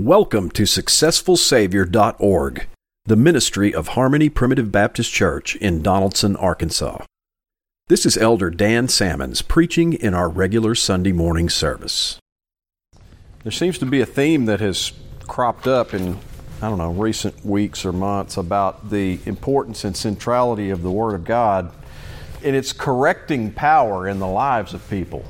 Welcome to SuccessfulSavior.org, the ministry of Harmony Primitive Baptist Church in Donaldson, Arkansas. This is Elder Dan Salmons preaching in our regular Sunday morning service. There seems to be a theme that has cropped up in, I don't know, recent weeks or months about the importance and centrality of the Word of God and its correcting power in the lives of people.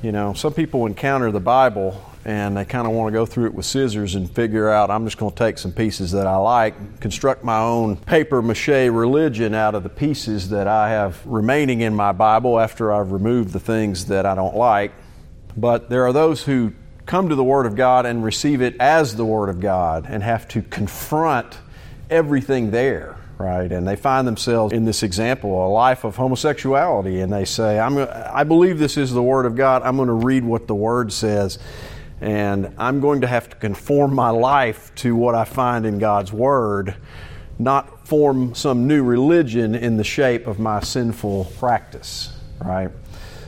You know, some people encounter the Bible and they kind of want to go through it with scissors and figure out I'm just going to take some pieces that I like, construct my own paper mache religion out of the pieces that I have remaining in my Bible after I've removed the things that I don't like. But there are those who come to the Word of God and receive it as the Word of God and have to confront everything there right? And they find themselves in this example, a life of homosexuality, and they say, I'm, I believe this is the Word of God. I'm going to read what the Word says and I'm going to have to conform my life to what I find in God's Word, not form some new religion in the shape of my sinful practice, right?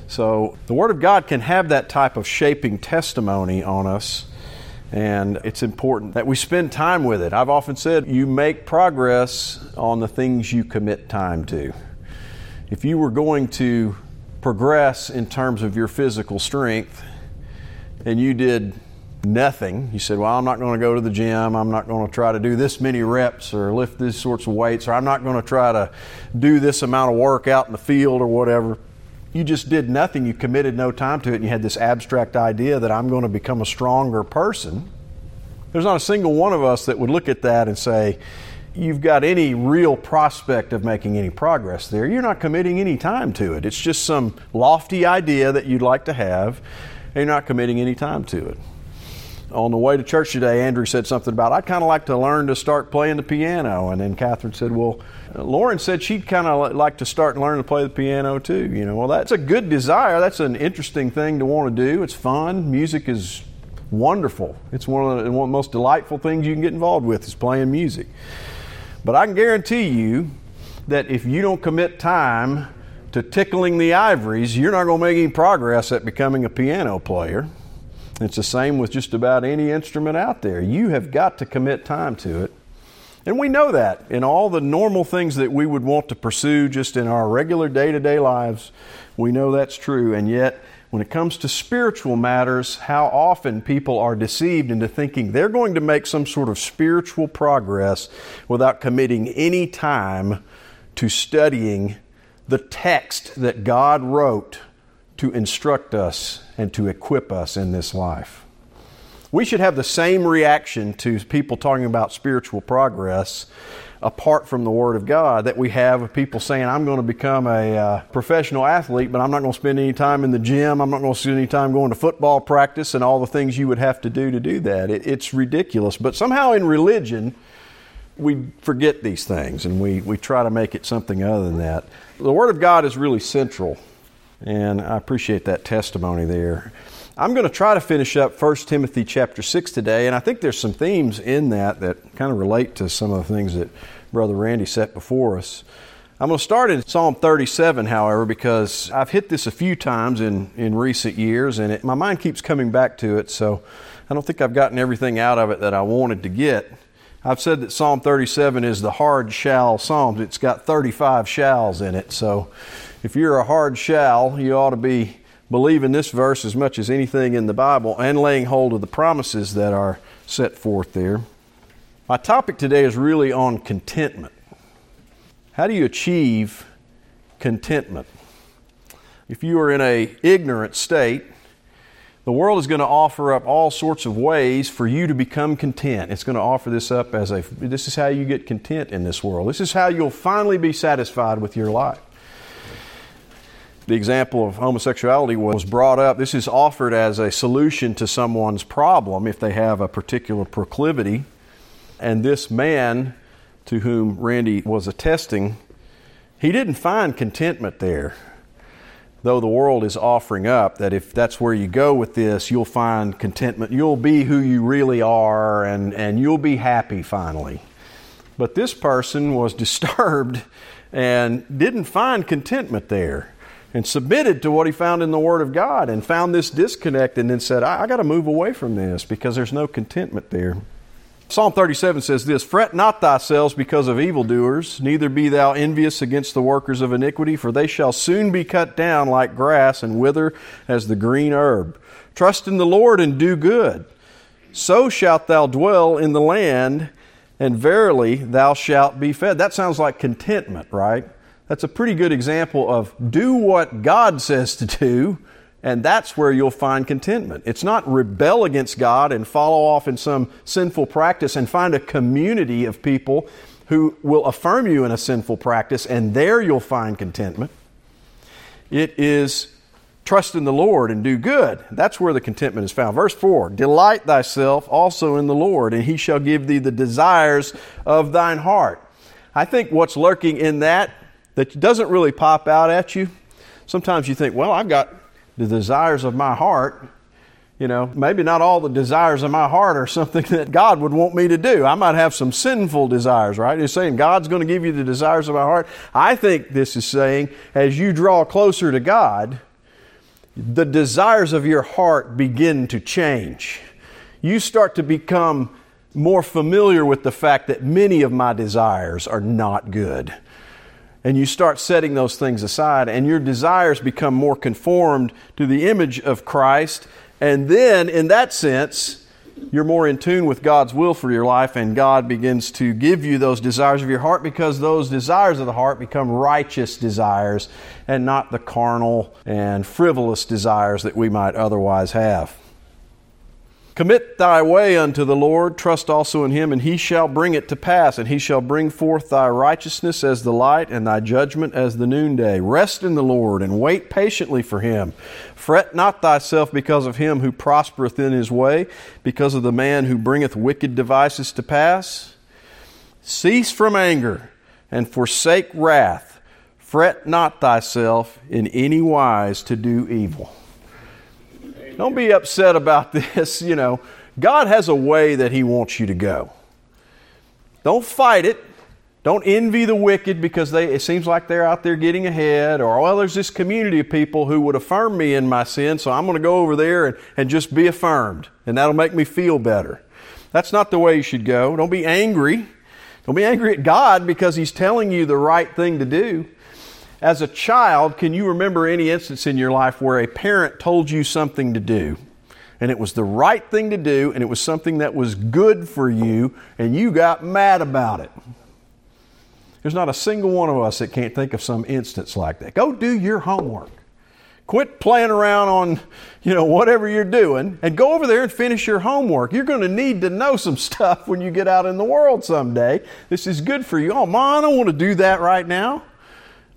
So the Word of God can have that type of shaping testimony on us, and it's important that we spend time with it. I've often said you make progress on the things you commit time to. If you were going to progress in terms of your physical strength, and you did nothing, you said, Well, I'm not going to go to the gym, I'm not going to try to do this many reps or lift these sorts of weights, or I'm not going to try to do this amount of work out in the field or whatever. You just did nothing, you committed no time to it, and you had this abstract idea that I'm going to become a stronger person. There's not a single one of us that would look at that and say, You've got any real prospect of making any progress there. You're not committing any time to it. It's just some lofty idea that you'd like to have you're not committing any time to it. On the way to church today, Andrew said something about, I'd kind of like to learn to start playing the piano. And then Catherine said, Well, Lauren said she'd kind of like to start and learn to play the piano too. You know, well, that's a good desire. That's an interesting thing to want to do. It's fun. Music is wonderful. It's one of, the, one of the most delightful things you can get involved with is playing music. But I can guarantee you that if you don't commit time to tickling the ivories, you're not going to make any progress at becoming a piano player. It's the same with just about any instrument out there. You have got to commit time to it. And we know that in all the normal things that we would want to pursue just in our regular day to day lives, we know that's true. And yet, when it comes to spiritual matters, how often people are deceived into thinking they're going to make some sort of spiritual progress without committing any time to studying the text that God wrote to instruct us and to equip us in this life. We should have the same reaction to people talking about spiritual progress apart from the Word of God that we have of people saying, I'm going to become a uh, professional athlete, but I'm not going to spend any time in the gym. I'm not going to spend any time going to football practice and all the things you would have to do to do that. It, it's ridiculous. But somehow in religion, we forget these things and we, we try to make it something other than that. The Word of God is really central, and I appreciate that testimony there. I'm going to try to finish up 1 Timothy chapter 6 today, and I think there's some themes in that that kind of relate to some of the things that Brother Randy set before us. I'm going to start in Psalm 37, however, because I've hit this a few times in, in recent years, and it, my mind keeps coming back to it, so I don't think I've gotten everything out of it that I wanted to get. I've said that Psalm 37 is the hard shell Psalms. It's got 35 shalls in it. So if you're a hard shell, you ought to be believing this verse as much as anything in the Bible and laying hold of the promises that are set forth there. My topic today is really on contentment. How do you achieve contentment? If you are in a ignorant state, the world is going to offer up all sorts of ways for you to become content. It's going to offer this up as a this is how you get content in this world. This is how you'll finally be satisfied with your life. The example of homosexuality was brought up. This is offered as a solution to someone's problem if they have a particular proclivity. And this man to whom Randy was attesting, he didn't find contentment there though the world is offering up that if that's where you go with this, you'll find contentment. You'll be who you really are and, and you'll be happy finally. But this person was disturbed and didn't find contentment there. and submitted to what he found in the Word of God and found this disconnect and then said, I, I got to move away from this because there's no contentment there. Psalm 37 says this Fret not thyself because of evildoers, neither be thou envious against the workers of iniquity, for they shall soon be cut down like grass and wither as the green herb. Trust in the Lord and do good. So shalt thou dwell in the land, and verily thou shalt be fed. That sounds like contentment, right? That's a pretty good example of do what God says to do, and that's where you'll find contentment. It's not rebel against God and follow off in some sinful practice and find a community of people who will affirm you in a sinful practice, and there you'll find contentment. It is trust in the Lord and do good. That's where the contentment is found. Verse 4 Delight thyself also in the Lord, and he shall give thee the desires of thine heart. I think what's lurking in that that doesn't really pop out at you. Sometimes you think, well, I've got the desires of my heart. You know, maybe not all the desires of my heart are something that God would want me to do. I might have some sinful desires, right? He's saying God's going to give you the desires of my heart. I think this is saying as you draw closer to God, the desires of your heart begin to change. You start to become more familiar with the fact that many of my desires are not good and you start setting those things aside, and your desires become more conformed to the image of Christ. And then, in that sense, you're more in tune with God's will for your life, and God begins to give you those desires of your heart because those desires of the heart become righteous desires and not the carnal and frivolous desires that we might otherwise have. Commit thy way unto the Lord, trust also in him, and he shall bring it to pass, and he shall bring forth thy righteousness as the light, and thy judgment as the noonday. Rest in the Lord, and wait patiently for him. Fret not thyself because of him who prospereth in his way, because of the man who bringeth wicked devices to pass. Cease from anger, and forsake wrath. Fret not thyself in any wise to do evil. Don't be upset about this. You know, God has a way that He wants you to go. Don't fight it. Don't envy the wicked because they, it seems like they're out there getting ahead, or, well, there's this community of people who would affirm me in my sin, so I'm going to go over there and, and just be affirmed, and that'll make me feel better. That's not the way you should go. Don't be angry. Don't be angry at God because He's telling you the right thing to do. As a child, can you remember any instance in your life where a parent told you something to do? And it was the right thing to do, and it was something that was good for you, and you got mad about it. There's not a single one of us that can't think of some instance like that. Go do your homework. Quit playing around on, you know, whatever you're doing and go over there and finish your homework. You're going to need to know some stuff when you get out in the world someday. This is good for you. Oh, mom, I don't want to do that right now.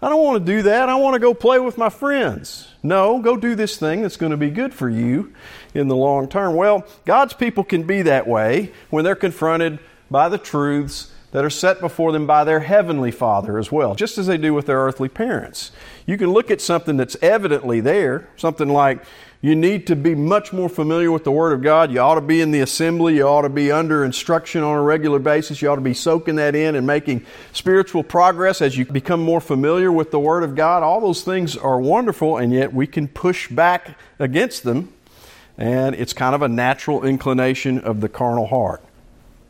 I don't want to do that. I want to go play with my friends. No, go do this thing that's going to be good for you in the long term. Well, God's people can be that way when they're confronted by the truths that are set before them by their heavenly Father as well, just as they do with their earthly parents. You can look at something that's evidently there, something like, you need to be much more familiar with the Word of God. You ought to be in the assembly. You ought to be under instruction on a regular basis. You ought to be soaking that in and making spiritual progress as you become more familiar with the Word of God. All those things are wonderful, and yet we can push back against them, and it's kind of a natural inclination of the carnal heart.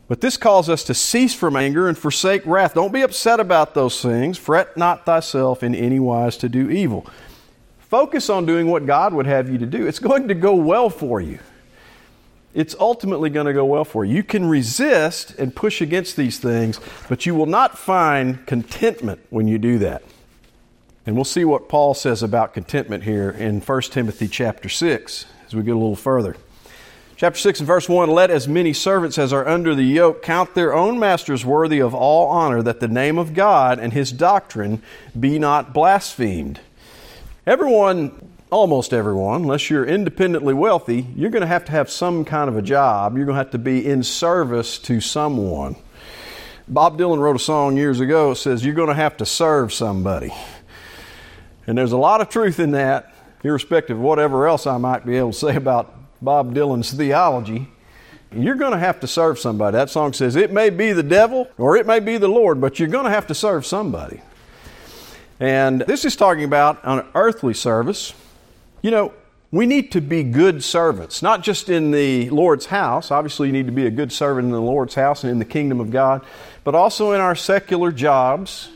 But this calls us to cease from anger and forsake wrath. Don't be upset about those things. Fret not thyself in any wise to do evil. Focus on doing what God would have you to do. It's going to go well for you. It's ultimately going to go well for you. You can resist and push against these things, but you will not find contentment when you do that. And we'll see what Paul says about contentment here in 1 Timothy chapter 6 as we get a little further. Chapter 6 and verse 1 Let as many servants as are under the yoke count their own masters worthy of all honor, that the name of God and his doctrine be not blasphemed. Everyone, almost everyone, unless you're independently wealthy, you're going to have to have some kind of a job. You're going to have to be in service to someone. Bob Dylan wrote a song years ago that says, You're going to have to serve somebody. And there's a lot of truth in that, irrespective of whatever else I might be able to say about Bob Dylan's theology. You're going to have to serve somebody. That song says, It may be the devil or it may be the Lord, but you're going to have to serve somebody. And this is talking about an earthly service. You know, we need to be good servants, not just in the Lord's house. Obviously, you need to be a good servant in the Lord's house and in the kingdom of God, but also in our secular jobs,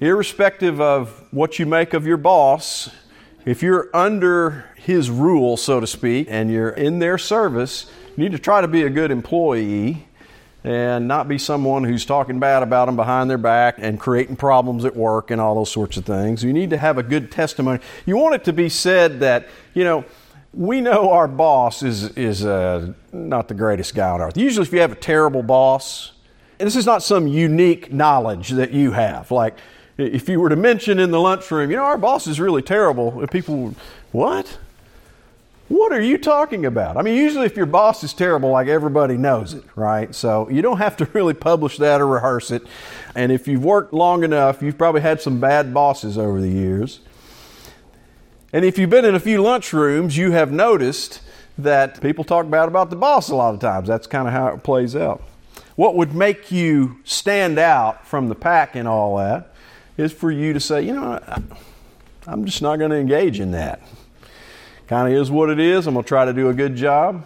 irrespective of what you make of your boss. If you're under his rule, so to speak, and you're in their service, you need to try to be a good employee and not be someone who's talking bad about them behind their back and creating problems at work and all those sorts of things. You need to have a good testimony. You want it to be said that, you know, we know our boss is, is uh, not the greatest guy on earth. Usually, if you have a terrible boss, and this is not some unique knowledge that you have, like if you were to mention in the lunchroom, you know, our boss is really terrible, people, what? What are you talking about? I mean, usually if your boss is terrible, like everybody knows it, right? So you don't have to really publish that or rehearse it. And if you've worked long enough, you've probably had some bad bosses over the years. And if you've been in a few lunchrooms, you have noticed that people talk bad about the boss a lot of times. That's kind of how it plays out. What would make you stand out from the pack and all that is for you to say, you know, I'm just not going to engage in that kind of is what it is. I'm going to try to do a good job,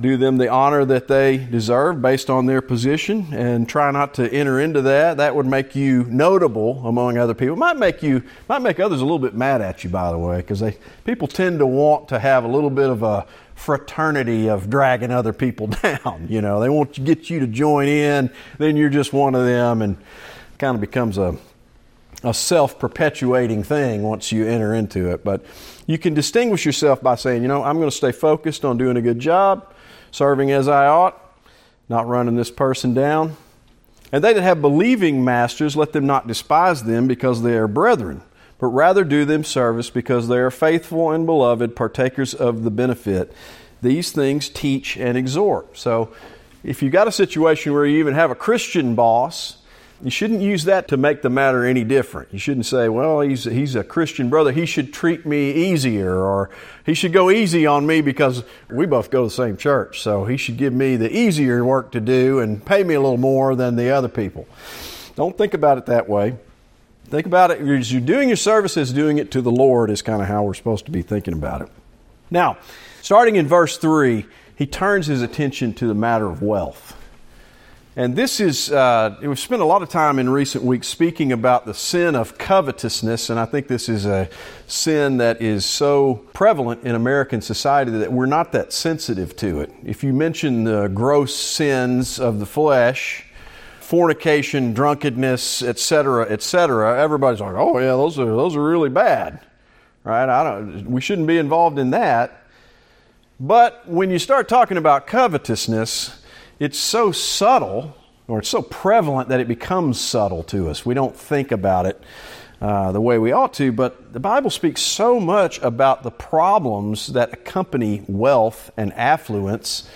do them the honor that they deserve based on their position, and try not to enter into that. That would make you notable among other people. Might make you might make others a little bit mad at you, by the way, because they people tend to want to have a little bit of a fraternity of dragging other people down. You know, they want to get you to join in, then you're just one of them, and kind of becomes a a self perpetuating thing once you enter into it. But you can distinguish yourself by saying, you know, I'm going to stay focused on doing a good job, serving as I ought, not running this person down. And they that have believing masters, let them not despise them because they are brethren, but rather do them service because they are faithful and beloved, partakers of the benefit. These things teach and exhort. So if you've got a situation where you even have a Christian boss, you shouldn't use that to make the matter any different. You shouldn't say, well, he's, he's a Christian brother. He should treat me easier, or he should go easy on me because we both go to the same church. So he should give me the easier work to do and pay me a little more than the other people. Don't think about it that way. Think about it as you're doing your service as doing it to the Lord, is kind of how we're supposed to be thinking about it. Now, starting in verse 3, he turns his attention to the matter of wealth. And this is, uh, we've spent a lot of time in recent weeks speaking about the sin of covetousness, and I think this is a sin that is so prevalent in American society that we're not that sensitive to it. If you mention the gross sins of the flesh, fornication, drunkenness, etc., etc., everybody's like, "Oh yeah, those are those are really bad." Right? I don't we shouldn't be involved in that. But when you start talking about covetousness, it's so subtle or it's so prevalent that it becomes subtle to us. We don't think about it uh, the way we ought to, but the Bible speaks so much about the problems that accompany wealth and affluence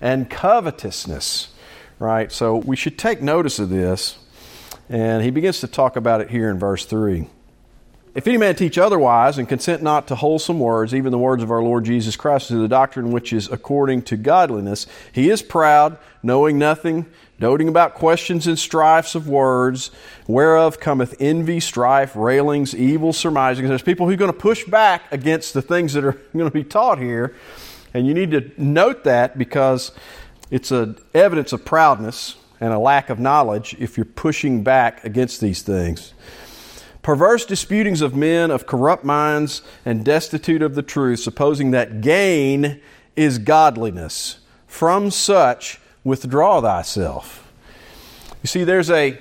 and covetousness, right? So we should take notice of this. And he begins to talk about it here in verse 3. If any man teach otherwise and consent not to wholesome words, even the words of our Lord Jesus Christ, to the doctrine which is according to godliness, he is proud, knowing nothing, doting about questions and strifes of words, whereof cometh envy, strife, railings, evil surmisings. There's people who are going to push back against the things that are going to be taught here. And you need to note that because it's an evidence of proudness and a lack of knowledge if you're pushing back against these things perverse disputings of men of corrupt minds and destitute of the truth, supposing that gain is godliness. From such withdraw thyself. You see, there's a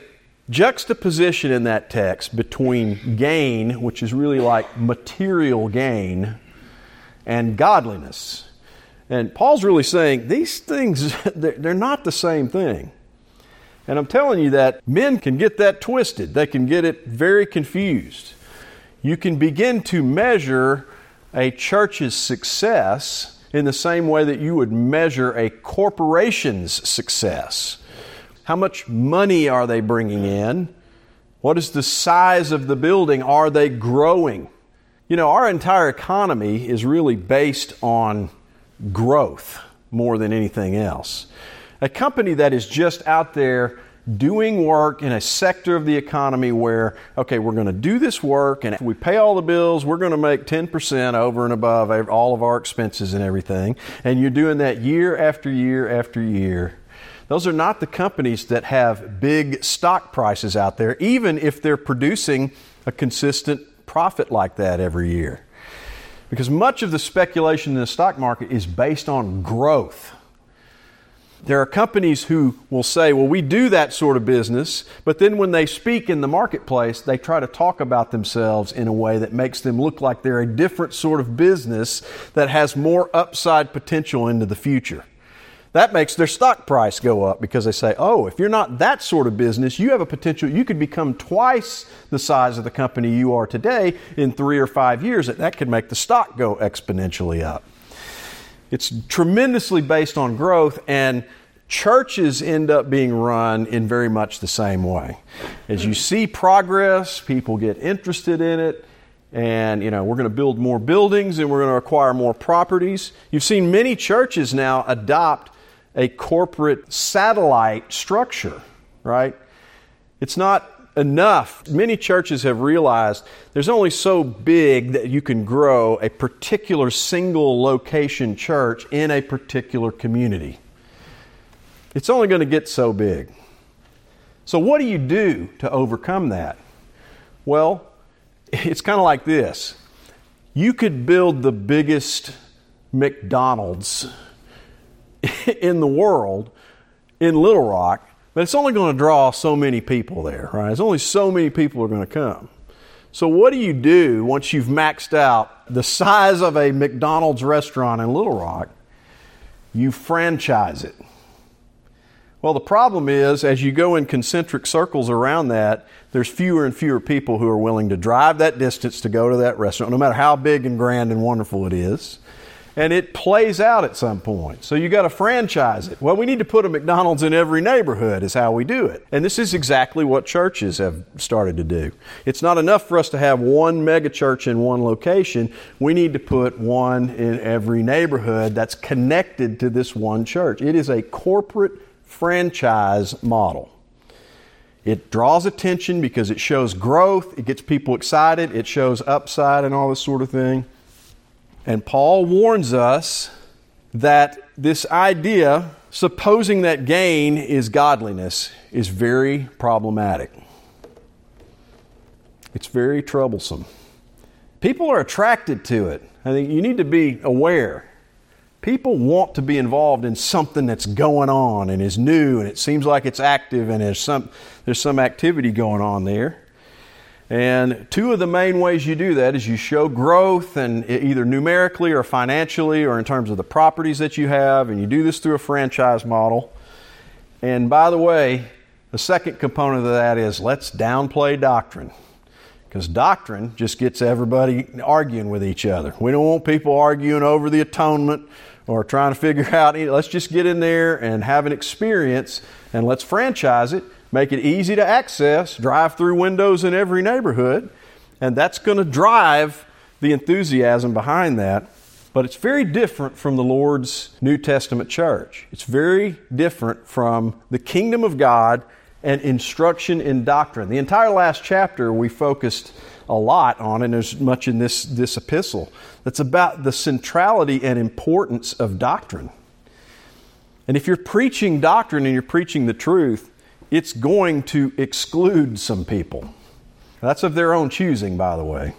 juxtaposition in that text between gain, which is really like material gain, and godliness. And Paul's really saying these things, they're not the same thing. And I'm telling you that men can get that twisted, they can get it very confused. You can begin to measure a church's success in the same way that you would measure a corporation's success. How much money are they bringing in? What is the size of the building? Are they growing? You know, our entire economy is really based on growth more than anything else. A company that is just out there doing work in a sector of the economy where, okay, we're going to do this work, and if we pay all the bills, we're going to make 10% over and above all of our expenses and everything. And you're doing that year after year after year. Those are not the companies that have big stock prices out there, even if they're producing a consistent profit like that every year. Because much of the speculation in the stock market is based on growth. There are companies who will say, well, we do that sort of business, but then when they speak in the marketplace, they try to talk about themselves in a way that makes them look like they're a different sort of business that has more upside potential into the future. That makes their stock price go up because they say, oh, if you're not that sort of business, you have a potential, you could become twice the size of the company you are today in three or five years. And that could make the stock go exponentially up. It's tremendously based on growth, and churches end up being run in very much the same way. As you see progress, people get interested in it, and you know we're going to build more buildings and we're going to acquire more properties. You've seen many churches now adopt a corporate satellite structure, right? It's not enough. Many churches have realized there's only so big that you can grow a particular single location church in a particular community. It's only going to get so big. So, what do you do to overcome that? Well, it's kind of like this you could build the biggest McDonald's in the world in Little Rock but it's only going to draw so many people there, right? There's only so many people are going to come. So, what do you do once you've maxed out the size of a McDonald's restaurant in Little Rock? You franchise it. Well, the problem is, as you go in concentric circles around that, there's fewer and fewer people who are willing to drive that distance to go to that restaurant, no matter how big and grand and wonderful it is and it plays out at some point. So you got to franchise it. Well, we need to put a McDonald's in every neighborhood, is how we do it. And this is exactly what churches have started to do. It's not enough for us to have one megachurch in one location. We need to put one in every neighborhood that's connected to this one church. It is a corporate franchise model. It draws attention because it shows growth, it gets people excited, it shows upside and all this sort of thing. And Paul warns us that this idea, supposing that gain is godliness, is very problematic. It's very troublesome. People are attracted to it. I think you need to be aware. People want to be involved in something that's going on and is new and it seems like it's active and there's some, there's some activity going on there. And two of the main ways you do that is you show growth and either numerically or financially or in terms of the properties that you have, and you do this through a franchise model. And by the way, the second component of that is let's downplay doctrine. Because doctrine just gets everybody arguing with each other. We don't want people arguing over the atonement or trying to figure out, let's just get in there and have an experience and let's franchise it make it easy to access, drive through windows in every neighborhood, and that's going to drive the enthusiasm behind that. But it's very different from the Lord's New Testament church. It's very different from the kingdom of God and instruction in doctrine. The entire last chapter we focused a lot on, and there's much in this, this epistle that's about the centrality and importance of doctrine. And if you're preaching doctrine and you're preaching the truth, it's going to exclude some people. That's of their own choosing, by the way.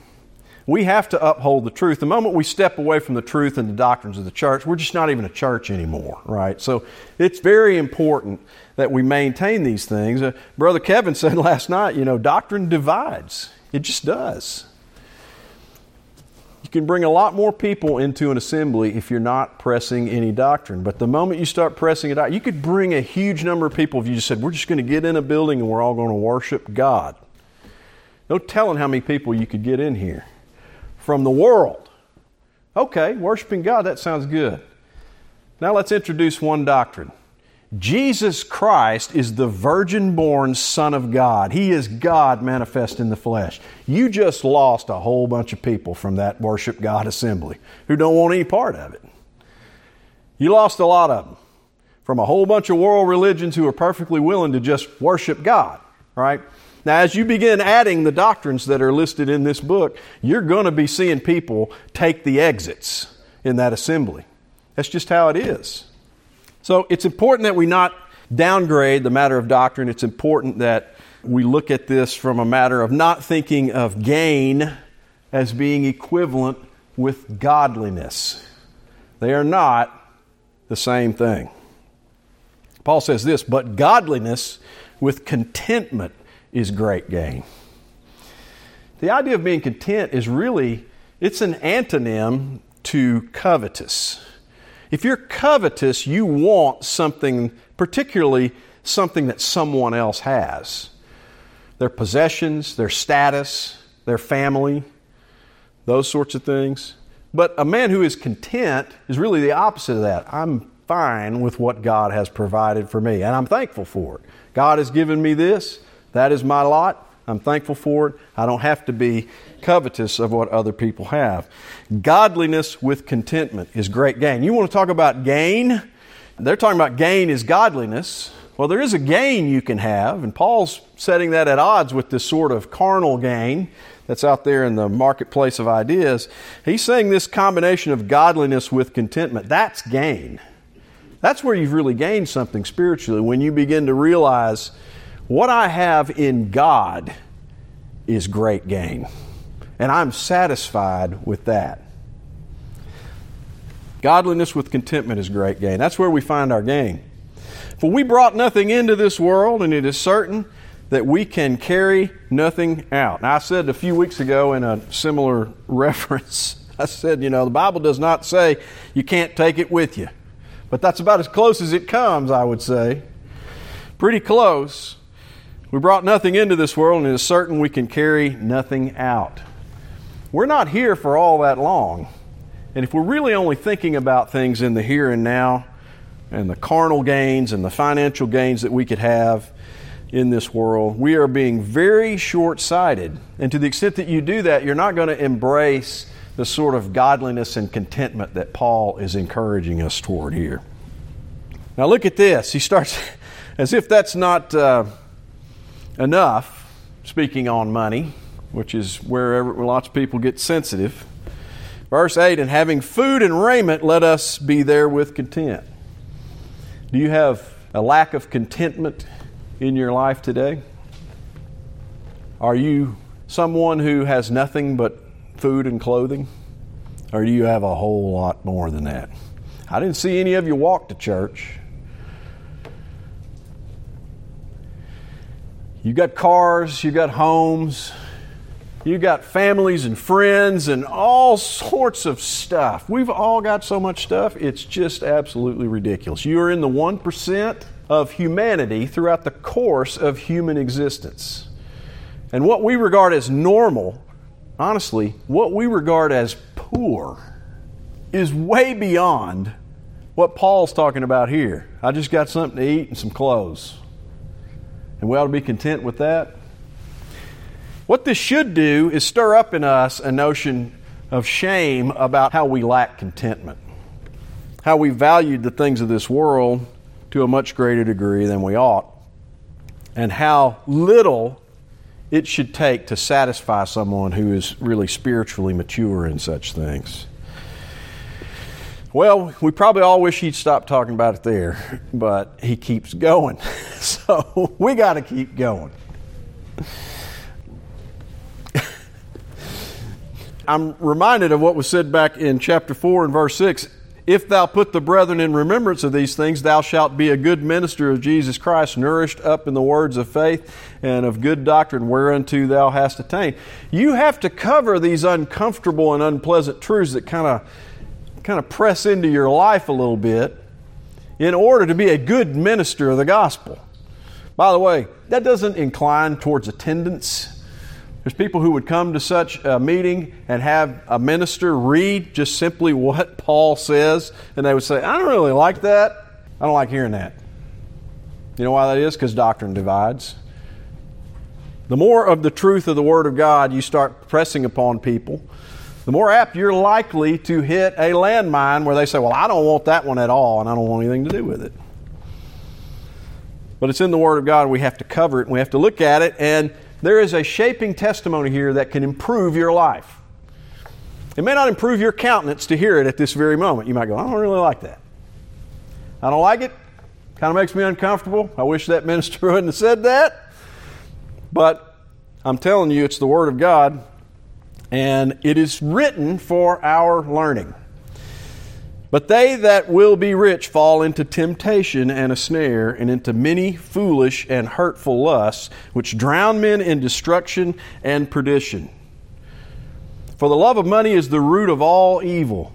We have to uphold the truth. The moment we step away from the truth and the doctrines of the church, we're just not even a church anymore, right? So it's very important that we maintain these things. Uh, Brother Kevin said last night, you know, doctrine divides. It just does can bring a lot more people into an assembly if you're not pressing any doctrine. But the moment you start pressing it out, you could bring a huge number of people if you just said, We're just going to get in a building and we're all going to worship God. No telling how many people you could get in here from the world. Okay, worshiping God, that sounds good. Now let's introduce one doctrine Jesus Christ is the virgin born Son of God. He is God manifest in the flesh. You just lost a whole bunch of people from that worship God assembly who don't want any part of it. You lost a lot of them from a whole bunch of world religions who are perfectly willing to just worship God, right? Now, as you begin adding the doctrines that are listed in this book, you're going to be seeing people take the exits in that assembly. That's just how it is. So it's important that we not downgrade the matter of doctrine. It's important that we look at this from a matter of not thinking of gain as being equivalent with godliness. They are not the same thing. Paul says this, but godliness with contentment is great gain. The idea of being content is really it's an antonym to covetous. If you're covetous, you want something, particularly something that someone else has. Their possessions, their status, their family, those sorts of things. But a man who is content is really the opposite of that. I'm fine with what God has provided for me, and I'm thankful for it. God has given me this, that is my lot. I'm thankful for it. I don't have to be covetous of what other people have. Godliness with contentment is great gain. You want to talk about gain? They're talking about gain is godliness. Well, there is a gain you can have, and Paul's setting that at odds with this sort of carnal gain that's out there in the marketplace of ideas. He's saying this combination of godliness with contentment, that's gain. That's where you've really gained something spiritually when you begin to realize what I have in God is great gain. And I'm satisfied with that. Godliness with contentment is great gain. That's where we find our gain. For we brought nothing into this world, and it is certain that we can carry nothing out. Now, I said a few weeks ago in a similar reference, I said, you know, the Bible does not say you can't take it with you. But that's about as close as it comes, I would say. Pretty close. We brought nothing into this world, and it is certain we can carry nothing out. We're not here for all that long. And if we're really only thinking about things in the here and now, and the carnal gains and the financial gains that we could have in this world, we are being very short sighted. And to the extent that you do that, you're not going to embrace the sort of godliness and contentment that Paul is encouraging us toward here. Now, look at this. He starts, as if that's not uh, enough, speaking on money, which is where lots of people get sensitive. Verse 8, and having food and raiment, let us be there with content. Do you have a lack of contentment in your life today? Are you someone who has nothing but food and clothing? Or do you have a whole lot more than that? I didn't see any of you walk to church. You got cars, you got homes, you got families and friends and all sorts of stuff. We've all got so much stuff, it's just absolutely ridiculous. You are in the 1% of humanity throughout the course of human existence. And what we regard as normal honestly, what we regard as poor is way beyond what Paul's talking about here. I just got something to eat and some clothes. And we ought to be content with that. What this should do is stir up in us a notion of shame about how we lack contentment, how we valued the things of this world to a much greater degree than we ought, and how little it should take to satisfy someone who is really spiritually mature in such things. Well, we probably all wish he'd stop talking about it there, but he keeps going. So we got to keep going. I'm reminded of what was said back in chapter 4 and verse 6. If thou put the brethren in remembrance of these things, thou shalt be a good minister of Jesus Christ, nourished up in the words of faith and of good doctrine whereunto thou hast attained. You have to cover these uncomfortable and unpleasant truths that kind of kind of press into your life a little bit in order to be a good minister of the gospel. By the way, that doesn't incline towards attendance there's people who would come to such a meeting and have a minister read just simply what Paul says, and they would say, I don't really like that. I don't like hearing that. You know why that is? Because doctrine divides. The more of the truth of the Word of God you start pressing upon people, the more apt you're likely to hit a landmine where they say, Well, I don't want that one at all, and I don't want anything to do with it. but it's in the Word of God. We have to cover it and we have to look at it. And there is a shaping testimony here that can improve your life. It may not improve your countenance to hear it at this very moment. You might go, I don't really like that. I don't like it. Kind of makes me uncomfortable. I wish that minister wouldn't have said that. But I'm telling you, it's the Word of God, and it is written for our learning. But they that will be rich fall into temptation and a snare, and into many foolish and hurtful lusts, which drown men in destruction and perdition. For the love of money is the root of all evil,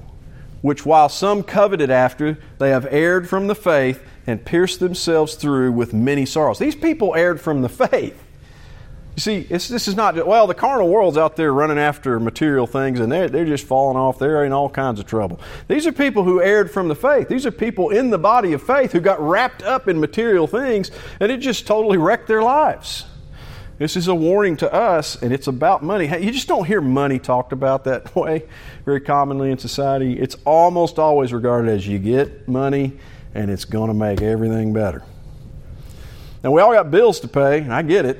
which while some coveted after, they have erred from the faith and pierced themselves through with many sorrows. These people erred from the faith. You see, this is not, well, the carnal world's out there running after material things and they're, they're just falling off. They're in all kinds of trouble. These are people who erred from the faith. These are people in the body of faith who got wrapped up in material things and it just totally wrecked their lives. This is a warning to us, and it's about money. You just don't hear money talked about that way very commonly in society. It's almost always regarded as you get money, and it's going to make everything better. Now, we all got bills to pay, and I get it.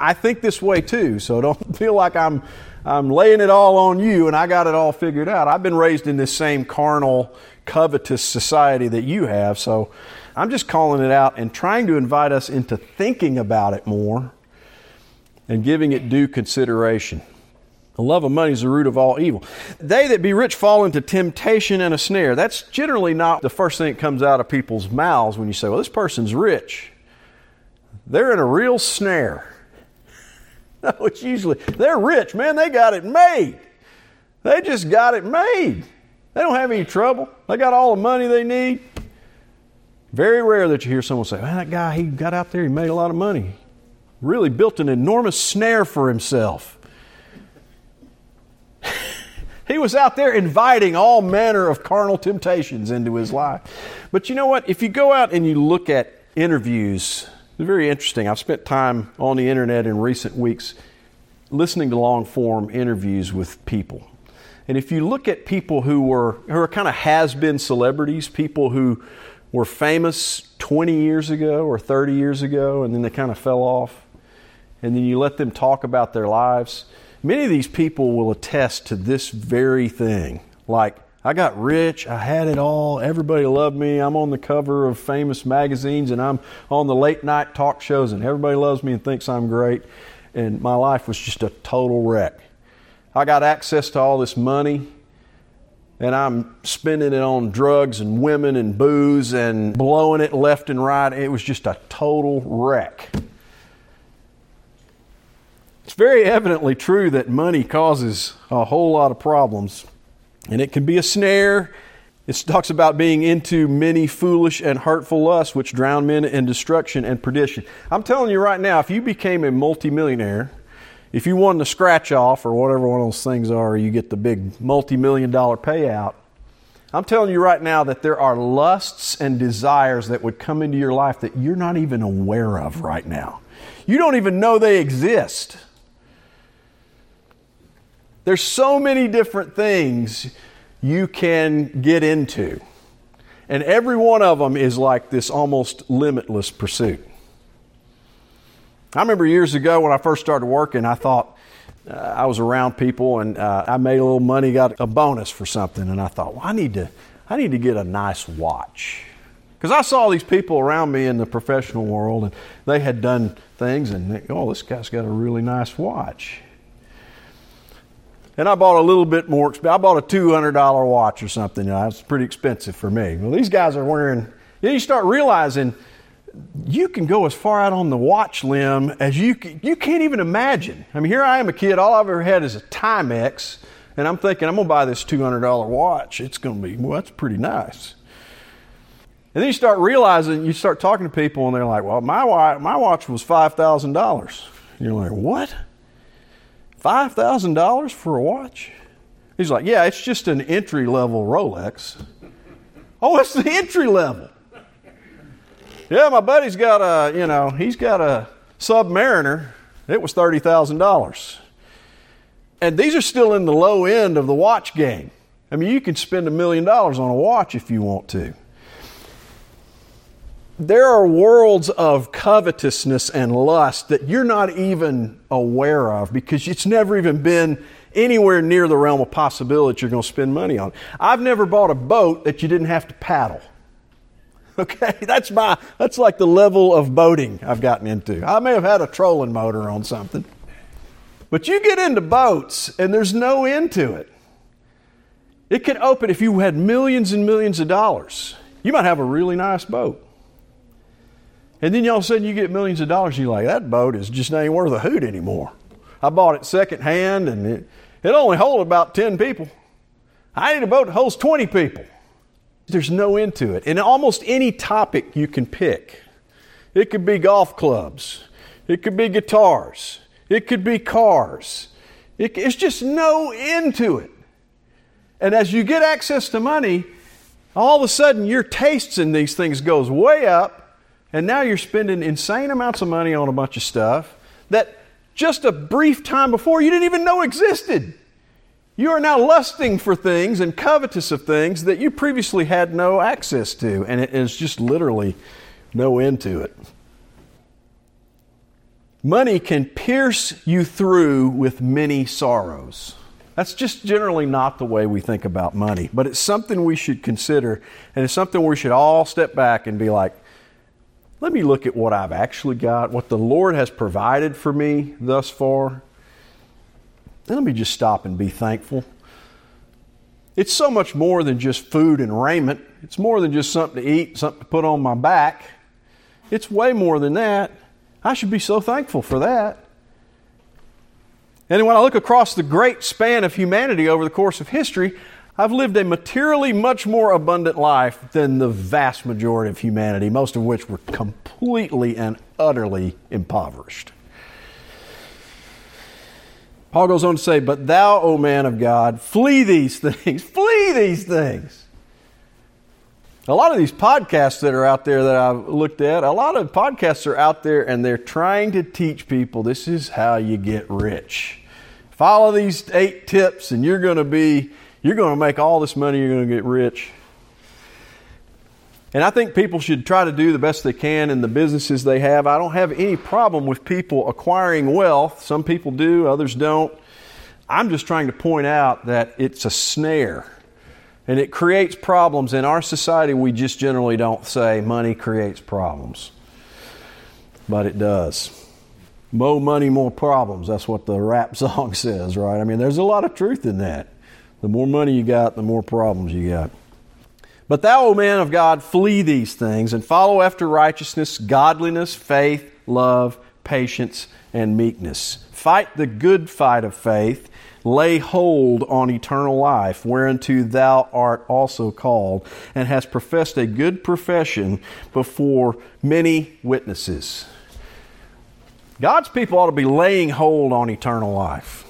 I think this way too, so don't feel like I'm, I'm laying it all on you and I got it all figured out. I've been raised in this same carnal, covetous society that you have, so I'm just calling it out and trying to invite us into thinking about it more and giving it due consideration. The love of money is the root of all evil. They that be rich fall into temptation and a snare. That's generally not the first thing that comes out of people's mouths when you say, well, this person's rich. They're in a real snare. No, it's usually, they're rich, man. They got it made. They just got it made. They don't have any trouble. They got all the money they need. Very rare that you hear someone say, man, that guy, he got out there, he made a lot of money really built an enormous snare for himself. he was out there inviting all manner of carnal temptations into his life. But you know what? If you go out and you look at interviews, it's very interesting. I've spent time on the internet in recent weeks listening to long form interviews with people. And if you look at people who were who are kind of has been celebrities, people who were famous 20 years ago or 30 years ago and then they kind of fell off, and then you let them talk about their lives, many of these people will attest to this very thing. Like, I got rich, I had it all, everybody loved me, I'm on the cover of famous magazines, and I'm on the late night talk shows, and everybody loves me and thinks I'm great, and my life was just a total wreck. I got access to all this money, and I'm spending it on drugs and women and booze and blowing it left and right. It was just a total wreck. It's very evidently true that money causes a whole lot of problems, and it can be a snare. It talks about being into many foolish and hurtful lusts which drown men in destruction and perdition. I'm telling you right now, if you became a multimillionaire, if you won the scratch off or whatever one of those things are, you get the big multi million dollar payout. I'm telling you right now that there are lusts and desires that would come into your life that you're not even aware of right now. You don't even know they exist. There's so many different things you can get into. And every one of them is like this almost limitless pursuit. I remember years ago when I first started working, I thought uh, I was around people and uh, I made a little money, got a bonus for something, and I thought, well, I need to, I need to get a nice watch. Because I saw these people around me in the professional world and they had done things and, they, oh, this guy's got a really nice watch. And I bought a little bit more. I bought a two hundred dollar watch or something. You know, it's pretty expensive for me. Well, these guys are wearing. You, know, you start realizing you can go as far out on the watch limb as you you can't even imagine. I mean, here I am a kid. All I've ever had is a Timex, and I'm thinking I'm gonna buy this two hundred dollar watch. It's gonna be well, that's pretty nice. And then you start realizing, you start talking to people, and they're like, "Well, my watch, my watch was five thousand dollars." You're like, "What?" $5,000 for a watch? He's like, Yeah, it's just an entry level Rolex. Oh, it's the entry level. Yeah, my buddy's got a, you know, he's got a Submariner. It was $30,000. And these are still in the low end of the watch game. I mean, you can spend a million dollars on a watch if you want to. There are worlds of covetousness and lust that you're not even aware of because it's never even been anywhere near the realm of possibility you're going to spend money on. I've never bought a boat that you didn't have to paddle. Okay, that's my that's like the level of boating I've gotten into. I may have had a trolling motor on something. But you get into boats and there's no end to it. It could open if you had millions and millions of dollars. You might have a really nice boat. And then all of a sudden you get millions of dollars and you're like, that boat is just ain't worth a hoot anymore. I bought it second hand and it, it only hold about 10 people. I need a boat that holds 20 people. There's no end to it. And almost any topic you can pick. It could be golf clubs. It could be guitars. It could be cars. It, it's just no end to it. And as you get access to money, all of a sudden your tastes in these things goes way up, and now you're spending insane amounts of money on a bunch of stuff that just a brief time before you didn't even know existed. You are now lusting for things and covetous of things that you previously had no access to, and it is just literally no end to it. Money can pierce you through with many sorrows. That's just generally not the way we think about money, but it's something we should consider, and it's something we should all step back and be like, let me look at what I've actually got, what the Lord has provided for me thus far. And let me just stop and be thankful. It's so much more than just food and raiment. It's more than just something to eat, something to put on my back. It's way more than that. I should be so thankful for that. And when I look across the great span of humanity over the course of history, I've lived a materially much more abundant life than the vast majority of humanity, most of which were completely and utterly impoverished. Paul goes on to say, But thou, O man of God, flee these things, flee these things. A lot of these podcasts that are out there that I've looked at, a lot of podcasts are out there and they're trying to teach people this is how you get rich. Follow these eight tips and you're going to be, you're going to make all this money, you're going to get rich. And I think people should try to do the best they can in the businesses they have. I don't have any problem with people acquiring wealth. Some people do, others don't. I'm just trying to point out that it's a snare and it creates problems. In our society, we just generally don't say money creates problems. But it does. More money, more problems. That's what the rap song says, right? I mean, there's a lot of truth in that. The more money you got, the more problems you got. But thou, O man of God, flee these things and follow after righteousness, godliness, faith, love, patience, and meekness. Fight the good fight of faith lay hold on eternal life, whereunto thou art also called, and hast professed a good profession before many witnesses. God's people ought to be laying hold on eternal life.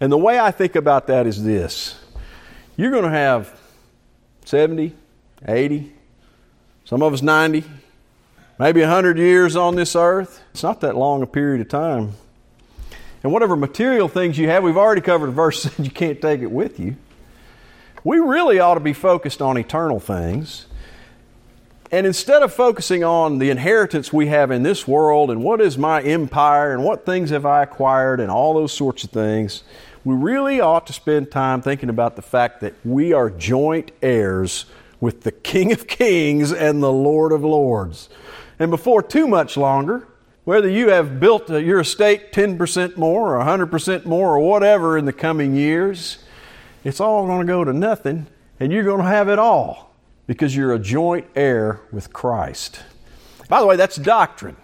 And the way I think about that is this you're going to have 70, 80, some of us 90, maybe 100 years on this earth. It's not that long a period of time. And whatever material things you have, we've already covered a verse that you can't take it with you. We really ought to be focused on eternal things. And instead of focusing on the inheritance we have in this world and what is my empire and what things have I acquired and all those sorts of things, we really ought to spend time thinking about the fact that we are joint heirs with the King of Kings and the Lord of Lords. And before too much longer, whether you have built uh, your estate 10% more or 100% more or whatever in the coming years, it's all going to go to nothing and you're going to have it all because you're a joint heir with Christ. By the way, that's doctrine.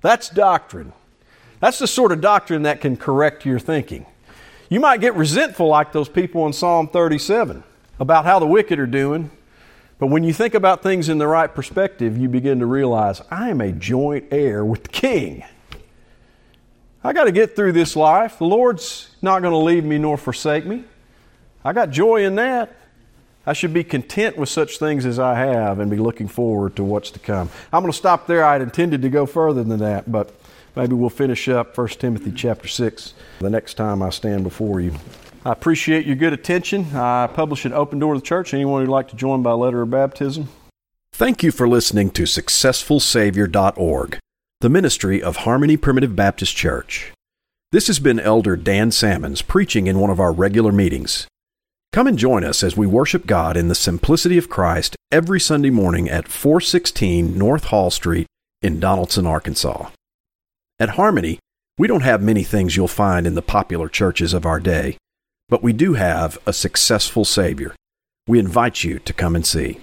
That's doctrine. That's the sort of doctrine that can correct your thinking. You might get resentful like those people in Psalm 37 about how the wicked are doing but when you think about things in the right perspective, you begin to realize I am a joint heir with the King. I got to get through this life. The Lord's not going to leave me nor forsake me. I got joy in that. I should be content with such things as I have and be looking forward to what's to come. I'm going to stop there. I had intended to go further than that, but maybe we'll finish up 1 Timothy chapter 6 the next time I stand before you. I appreciate your good attention. I publish an Open Door to the Church. Anyone who'd like to join by letter of baptism? Thank you for listening to SuccessfulSavior.org, the ministry of Harmony Primitive Baptist Church. This has been Elder Dan Salmons preaching in one of our regular meetings. Come and join us as we worship God in the simplicity of Christ every Sunday morning at 416 North Hall Street in Donaldson, Arkansas. At Harmony, we don't have many things you'll find in the popular churches of our day, but we do have a successful Savior. We invite you to come and see.